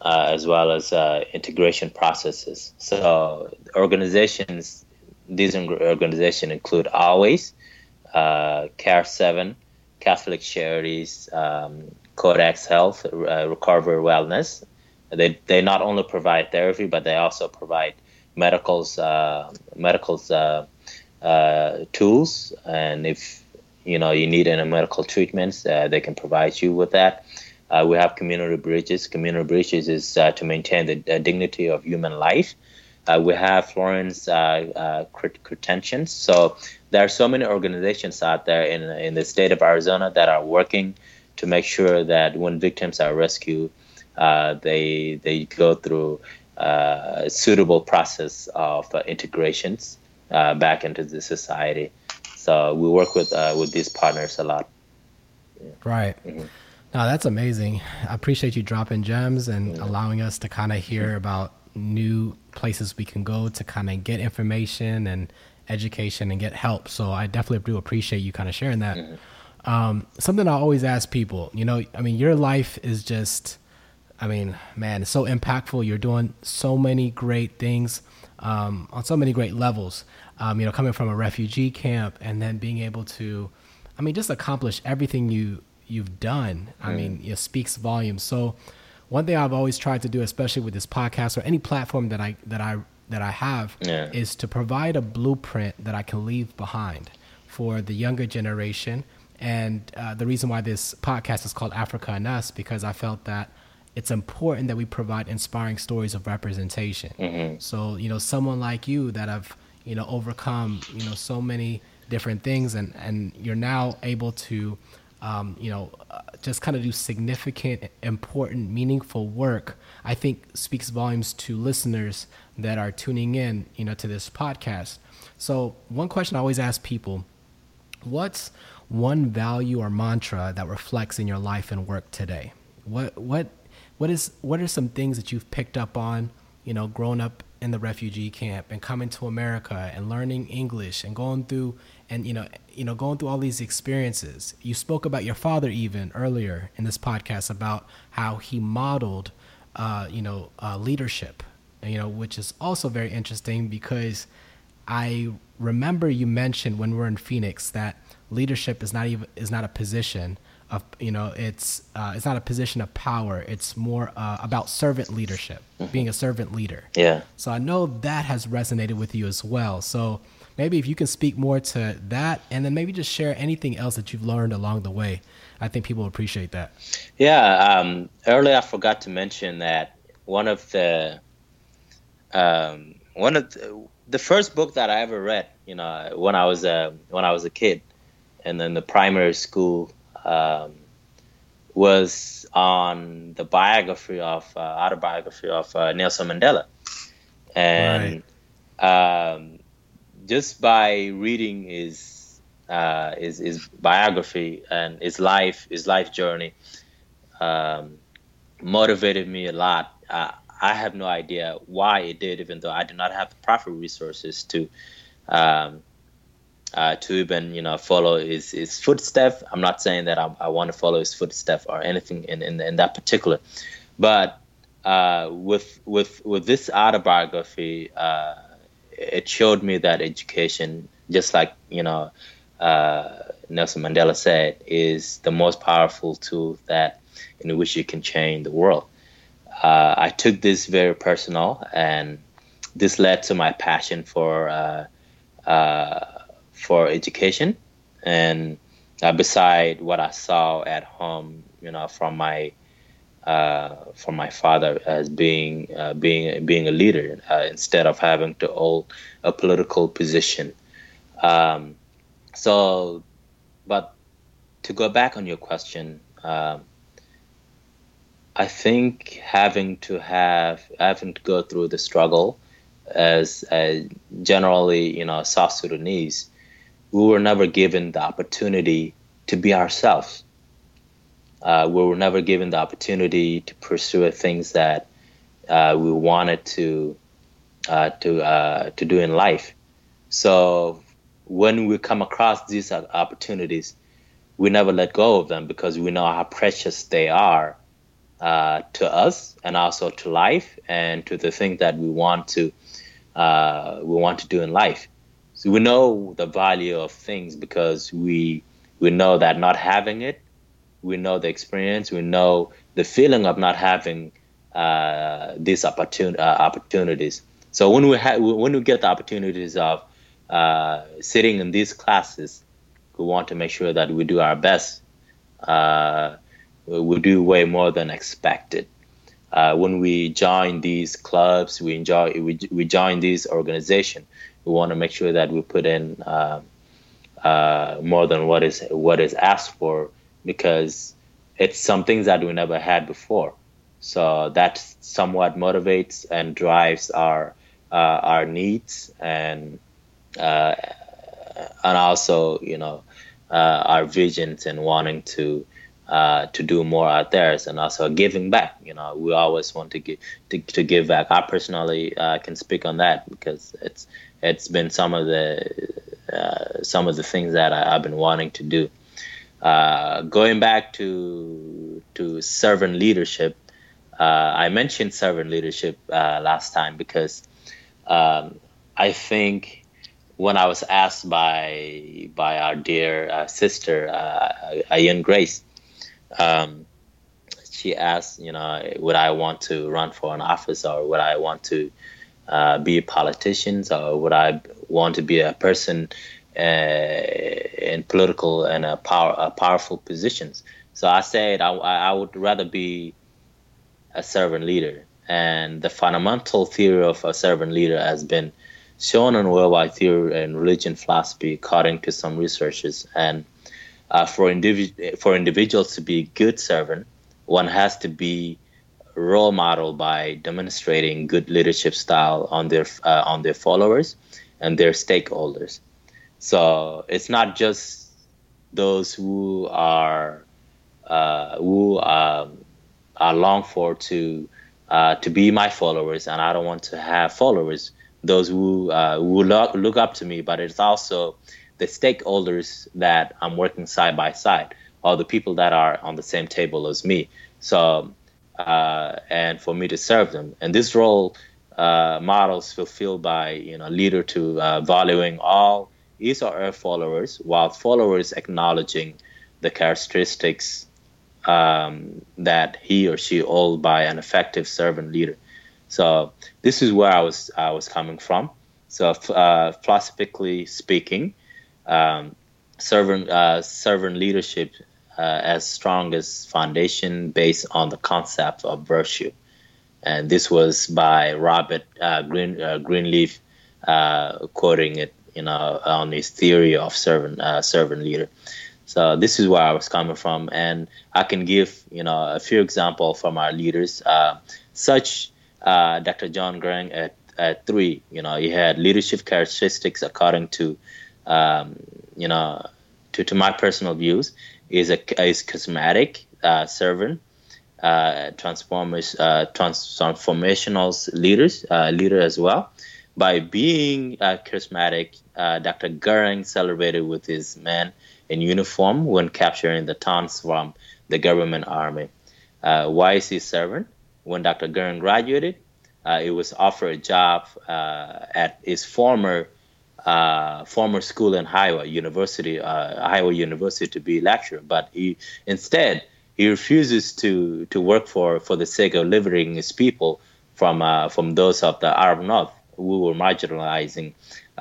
uh, as well as uh, integration processes. So organizations, these organizations include Always, uh, Care 7, Catholic Charities, um, CODAC Health, uh, Recover Wellness. They, they not only provide therapy, but they also provide medicals, uh, medicals uh, tools. And if you know you need any medical treatments, they can provide you with that. Uh, we have community bridges. Community bridges is uh, to maintain the uh, dignity of human life. Uh, we have Florence uh, uh, Crittentons. So there are so many organizations out there in in the state of Arizona that are working to make sure that when victims are rescued, uh, they they go through uh, a suitable process of uh, integrations uh, back into the society. So we work with uh, with these partners a lot. Yeah. Right. Mm-hmm. No, that's amazing. I appreciate you dropping gems and yeah. allowing us to kind of hear about new places we can go to kind of get information and education and get help. So I definitely do appreciate you kind of sharing that. Mm-hmm. Um, something I always ask people, you know, I mean, your life is just, I mean, man, it's so impactful. You're doing so many great things um, on so many great levels. Um, you know, coming from a refugee camp and then being able to, I mean, just accomplish everything you you've done. I mean, it speaks volumes. So, one thing I've always tried to do, especially with this podcast or any platform that I that I that I have yeah. is to provide a blueprint that I can leave behind for the younger generation. And uh, the reason why this podcast is called Africa and Us because I felt that it's important that we provide inspiring stories of representation. Mm-hmm. So you know, someone like you that have you know overcome you know so many different things, and and you're now able to um, you know, uh, just kind of do significant, important, meaningful work, I think speaks volumes to listeners that are tuning in, you know, to this podcast. So one question I always ask people, what's one value or mantra that reflects in your life and work today? What what what is what are some things that you've picked up on, you know, growing up in the refugee camp and coming to America and learning English and going through and you know you know going through all these experiences. You spoke about your father even earlier in this podcast about how he modeled uh, you know uh, leadership you know, which is also very interesting because I remember you mentioned when we are in Phoenix that leadership is not even is not a position of you know it's uh, it's not a position of power. It's more uh, about servant leadership, mm-hmm. being a servant leader. Yeah. So I know that has resonated with you as well. So maybe if you can speak more to that, and then maybe just share anything else that you've learned along the way. I think people appreciate that. Yeah. Um, earlier, I forgot to mention that one of the um, one of the, the, first book that I ever read, you know, when I was a when I was a kid, and then the primary school um, was on the biography of uh, autobiography of uh, Nelson Mandela, and right. um, just by reading his uh, his, his biography and his life his life journey um, motivated me a lot. Uh, I have no idea why it did, even though I do not have the proper resources to um, uh, to even you know follow his, his footsteps. I'm not saying that I, I want to follow his footsteps or anything in, in, in that particular, but uh, with with with this autobiography, uh, it showed me that education, just like you know uh, Nelson Mandela said, is the most powerful tool that in which you can change the world uh, I took this very personal, and this led to my passion for uh, uh, for education. And uh, beside what I saw at home, you know, from my uh, from my father as being uh, being being a leader instead of having to hold a political position. Um, so, but to go back on your question. Um, I think having to have having to go through the struggle as generally you know South Sudanese, we were never given the opportunity to be ourselves. Uh, we were never given the opportunity to pursue things that uh, we wanted to uh, to uh, to do in life. So when we come across these opportunities, we never let go of them because we know how precious they are uh, to us and also to life and to the things that we want to uh, we want to do in life. So we know the value of things because we we know that not having it, we know the experience, we know the feeling of not having uh, these opportun- uh, opportunities. So when we ha- when we get the opportunities of uh, sitting in these classes, we want to make sure that we do our best uh, we do way more than expected. Uh, when we join these clubs, we enjoy we, we join these organizations. We want to make sure that we put in uh, more than what is what is asked for because it's some things that we never had before. So that somewhat motivates and drives our uh, our needs and uh, and also you know uh, our visions and wanting to uh, to do more out there and also giving back. You know, we always want to give to, to give back. I personally uh, can speak on that because it's it's been some of the uh, some of the things that I, have been wanting to do. Uh, going back to to servant leadership, uh, I mentioned servant leadership uh, last time because um, I think when I was asked by by our dear uh, sister uh, Ayan Grace, um, she asked, you know, would I want to run for an office or would I want to uh, be a politician or would I want to be a person in political and a power a powerful positions? So I said I, I would rather be a servant leader. And the fundamental theory of a servant leader has been shown in worldwide theory and religion philosophy, according to some researchers. And uh, for, individ- for individuals to be good servant, one has to be role model by demonstrating good leadership style on their uh, on their followers and their stakeholders. So it's not just those who are uh, who um, are long for to uh, to be my followers, and I don't want to have followers. Those who uh, who look, look up to me, but it's also the stakeholders that I'm working side by side, or the people that are on the same table as me. So, uh, and for me to serve them, and this role uh, models fulfilled by you know leader to uh, valuing all his or her followers, while followers acknowledging the characteristics um, that he or she hold by an effective servant leader. So this is where I was I was coming from. So uh, philosophically speaking, um, servant uh, servant leadership uh, as strong as foundation based on the concept of virtue, and this was by Robert uh, Green uh, Greenleaf, uh, quoting it, you know, on his theory of servant servant leader. So this is where I was coming from, and I can give you know a few examples from our leaders, uh, such uh, Dr. John Garang at, at three. You know, he had leadership characteristics according to um, you know to, to my personal views is a is charismatic uh, servant, uh, transformers, uh, transformational leaders uh, leader as well. By being uh, charismatic, uh, Dr. Garang celebrated with his men in uniform when capturing the towns from the government army. Uh, why is he servant? When Dr. Garang graduated, uh, he was offered a job uh, at his former uh, former school in Iowa University, uh, Iowa University, to be lecturer. But he instead he refuses to to work for for the sake of liberating his people from from those of the Arab North who were marginalizing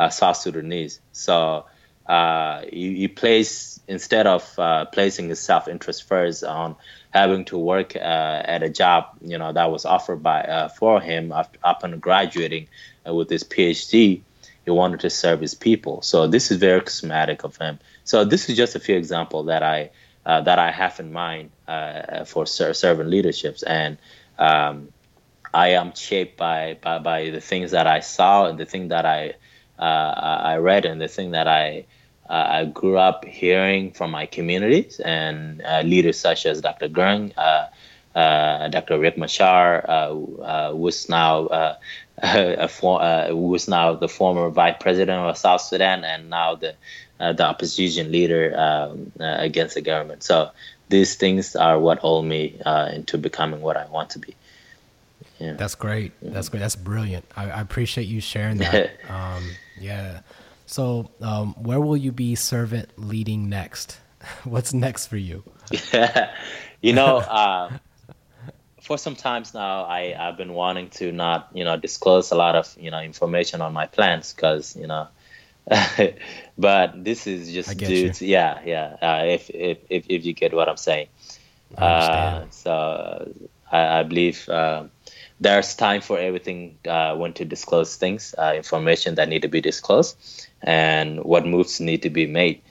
South Sudanese. So uh, you, you, place instead of uh, placing his self-interest first on having to work uh, at a job you know that was offered by uh, for him after, upon graduating uh, with his PhD, he wanted to serve his people. So this is very charismatic of him. So this is just a few examples that I uh, that I have in mind for ser- servant leaderships and. Um, I am shaped by, by, by the things that I saw and the thing that I I read and the thing that I uh, I grew up hearing from my communities and uh, leaders such as Dr. Garang, uh, uh Dr. Riek Machar, uh, uh, was now *laughs* for, was now the former vice president of South Sudan and now the the opposition leader um, against the government. So these things are what hold me into becoming what I want to be. Yeah. That's great. That's great. That's brilliant. I, I appreciate you sharing that. *laughs* um, yeah. So, um, where will you be servant leading next? *laughs* What's next for you? *laughs* You know, uh, for some times now, I I've been wanting to not you know disclose a lot of you know information on my plans because you know, but this is just due to yeah yeah uh, if, if if if you get what I'm saying. Uh, so I, I believe uh, there's time for everything uh, when to disclose things, uh, information that need to be disclosed, and what moves need to be made,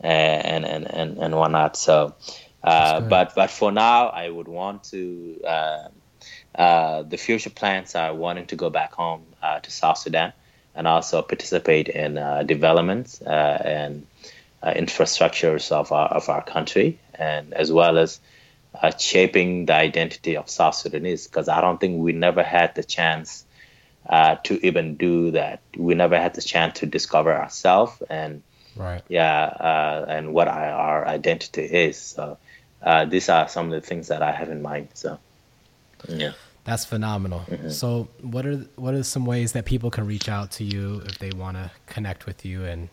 and and and and whatnot. So, uh, but but for now, I would want to uh, uh, the future plans are wanting to go back home uh, to South Sudan and also participate in uh, developments uh, and uh, infrastructures of our, of our country, and as well as shaping the identity of South Sudanese. Because I don't think we never had the chance to even do that. We never had the chance to discover ourselves and right. yeah, and what our identity is. So these are some of the things that I have in mind. So. Yeah. That's phenomenal. Mm-hmm. So, what are what are some ways that people can reach out to you if they want to connect with you and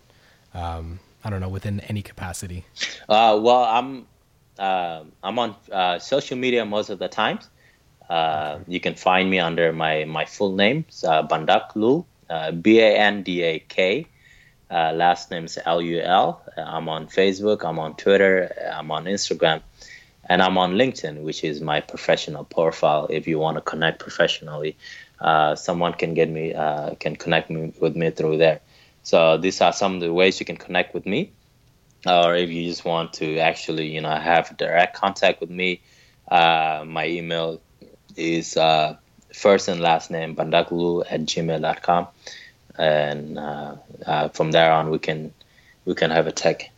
um, I don't know within any capacity? Uh, well, I'm uh, I'm on uh, social media most of the times. Uh. You can find me under my my full name, uh, Bandak Lul, uh, B A N D A K. last name is L U L. I'm on Facebook. I'm on Twitter. I'm on Instagram and I'm on LinkedIn, which is my professional profile. If you want to connect professionally, uh, someone can get me uh, can connect me with me through there. So these are some of the ways you can connect with me, or if you just want to actually you know have direct contact with me, uh, my email is uh, first and last name bandaklu at gmail.com, and uh, uh, from there on we can we can have a tech.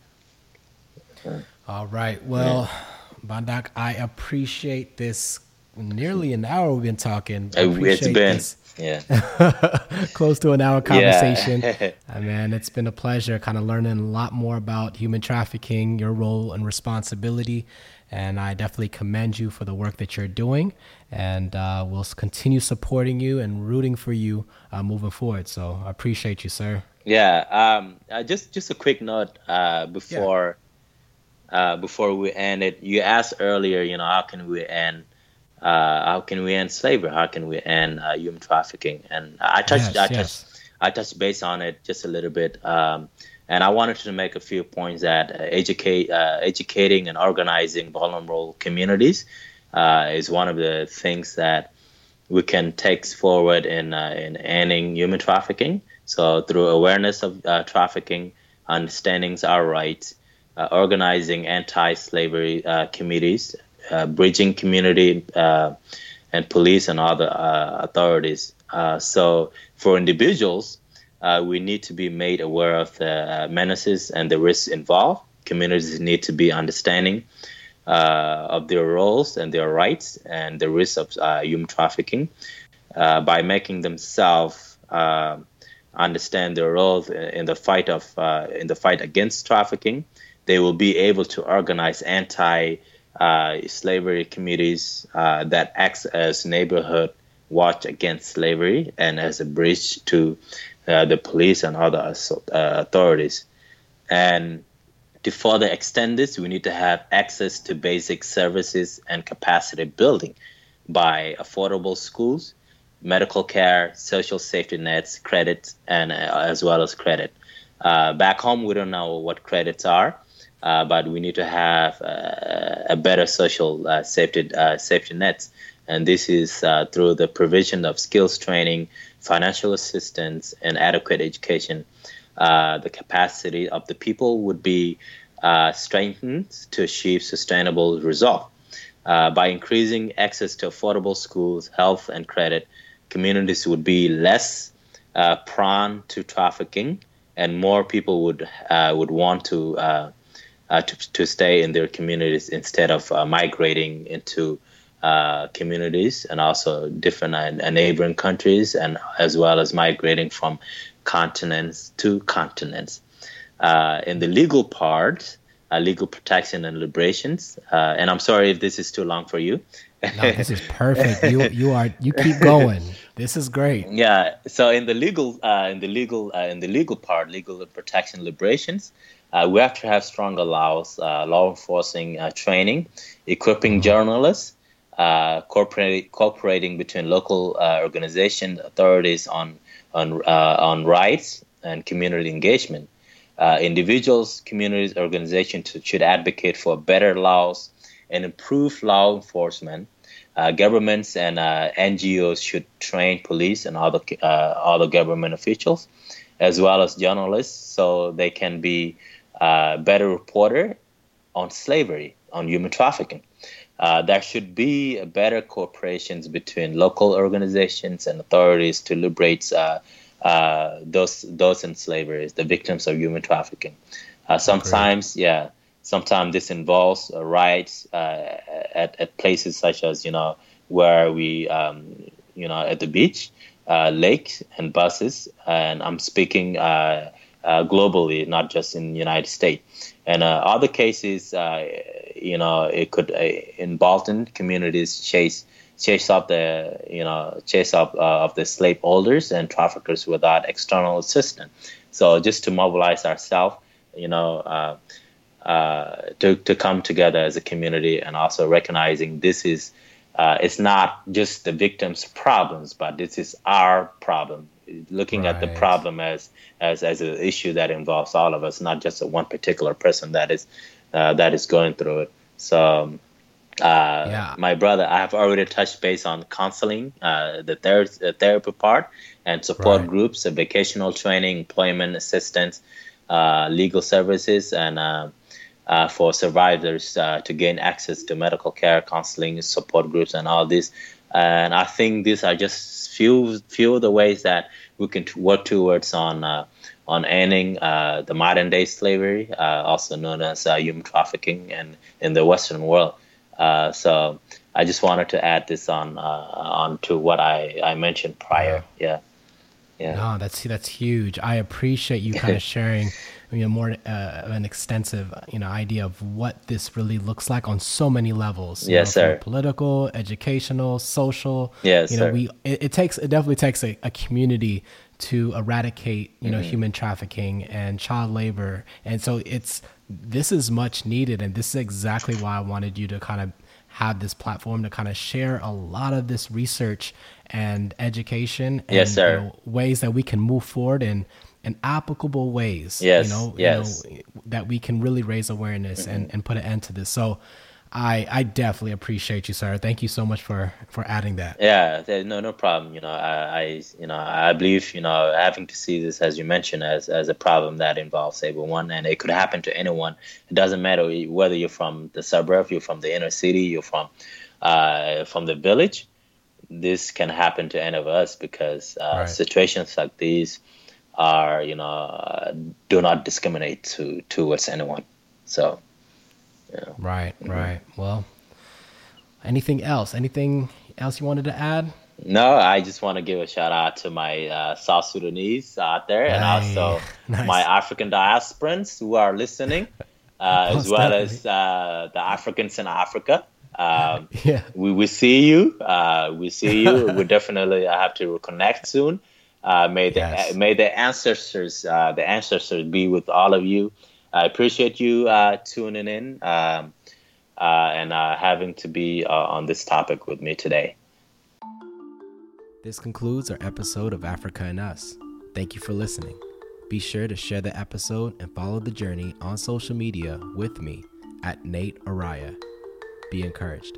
All right. Well. Yeah Bandak, I appreciate this. Nearly an hour we've been talking. It's been this. Yeah *laughs* close to an hour conversation. Yeah. *laughs* man, it's been a pleasure, kind of learning a lot more about human trafficking, your role and responsibility, and I definitely commend you for the work that you're doing. And uh, we'll continue supporting you and rooting for you uh, moving forward. So I appreciate you, sir. Yeah. Um, uh, just just a quick note uh, before uh, before we end it, you asked earlier, you know, how can we end, uh, how can we end slavery? How can we end uh, human trafficking? And I touched, yes, I touched, I touched base on it just a little bit. Um, and I wanted to make a few points that uh, educate, uh, educating and organizing vulnerable communities is one of the things that we can take forward in in ending human trafficking. So through awareness of trafficking, understanding our rights uh, organizing anti-slavery uh, committees, uh, bridging community and police and other authorities. so for individuals, we need to be made aware of the menaces and the risks involved. Communities need to be understanding uh, of their roles and their rights and the risks of uh, human trafficking uh, by making themselves understand their roles in the fight of in the fight against trafficking they will be able to organize anti uh, slavery committees uh, that acts as neighborhood watch against slavery and as a bridge to uh, the police and other uh, authorities. And to further extend this, we need to have access to basic services and capacity building by affordable schools, medical care, social safety nets, credit, and uh, as well as credit. Uh, back home, we don't know what credits are, uh, but we need to have uh, a better social uh, safety uh, safety nets, and this is uh, through the provision of skills training, financial assistance, and adequate education. the capacity of the people would be strengthened to achieve sustainable results by increasing access to affordable schools, health, and credit. Communities would be less prone to trafficking, and more people would would want to uh, to, to stay in their communities instead of uh, migrating into uh, communities and also different uh, neighboring countries, and as well as migrating from continents to continents. Uh, in the legal part, uh, legal protection and liberations, and I'm sorry if this is too long for you. no, this is perfect. You *laughs* you are you keep going. This is great. Yeah. So in the legal in the legal in the legal part, legal protection liberations, uh, we have to have stronger laws, uh, law enforcing uh, training, equipping journalists, uh, cooperating between local uh, organizations, authorities on on uh, on rights and community engagement. individuals, communities, organizations should advocate for better laws and improve law enforcement. governments and NGOs should train police and other other government officials, as well as journalists, so they can be uh, better reporter on slavery, on human trafficking. uh, there should be better cooperations between local organizations and authorities to liberate uh, uh, those those in slavery, the victims of human trafficking. Uh, sometimes, Great. yeah, sometimes this involves uh, riots uh, at, at places such as you know where we um, you know at the beach, lakes and buses, and I'm speaking globally, not just in the United States. And other cases, you know, it could in Baltimore communities chase chase up the you know chase up uh, of the slaveholders and traffickers without external assistance. So just to mobilize ourselves, you know, uh, uh, to to come together as a community and also recognizing this is uh, it's not just the victims' problems, but this is our problem. Looking right. at the problem as as as an issue that involves all of us, not just a one particular person that is uh, that is going through it. So. Um, uh, yeah. my brother, I have already touched base on counseling, uh, the, ther- the therapy part, and support right. groups, vocational training, employment assistance, uh, legal services, and uh, uh, for survivors uh, to gain access to medical care, counseling, support groups, and all this. And I think these are just few few of the ways that we can work towards on on ending the modern day slavery, also known as human trafficking, and in the Western world. Uh, so I just wanted to add this on uh, on to what I, I mentioned prior. Yeah. Yeah. No, that's that's huge. I appreciate you kind of *laughs* sharing, you know, more uh, an extensive, you know, idea of what this really looks like on so many levels. Yes, know, sir. Political, educational, social. Yes, you know, sir. we it, it, takes it definitely takes a, a community to eradicate, you know, mm-hmm. human trafficking and child labor, and so it's this is much needed and this is exactly why i wanted you to kind of have this platform to kind of share a lot of this research and education and yes, sir. You know, ways that we can move forward in in applicable ways yes, you know, yes. you know that we can really raise awareness mm-hmm. and, and put an end to this so I I definitely appreciate you, sir. Thank you so much for for adding that. Yeah, no no problem. You know, I, I you know I believe you know having to see this as you mentioned as as a problem that involves everyone, and it could happen to anyone. It doesn't matter whether you're from the suburb, you're from the inner city, you're from uh, from the village. This can happen to any of us because uh, right. situations like these are you know do not discriminate to towards anyone. So. Yeah. Right, right. Well, anything else? Anything else you wanted to add? No, I just want to give a shout out to my uh, South Sudanese out there, and also *laughs* nice. my African diasporans who are listening, *laughs* uh, as well definitely. as uh, the Africans in Africa. Um, *laughs* yeah, we we see you. Uh, we see you. we definitely have to reconnect soon. Uh, may the yes. may the ancestors uh, the ancestors be with all of you. I appreciate you uh, tuning in um, uh, and uh, having to be uh, on this topic with me today. This concludes our episode of Africa and Us. Thank you for listening. Be sure to share the episode and follow the journey on social media with me at Nate Araya. Be encouraged.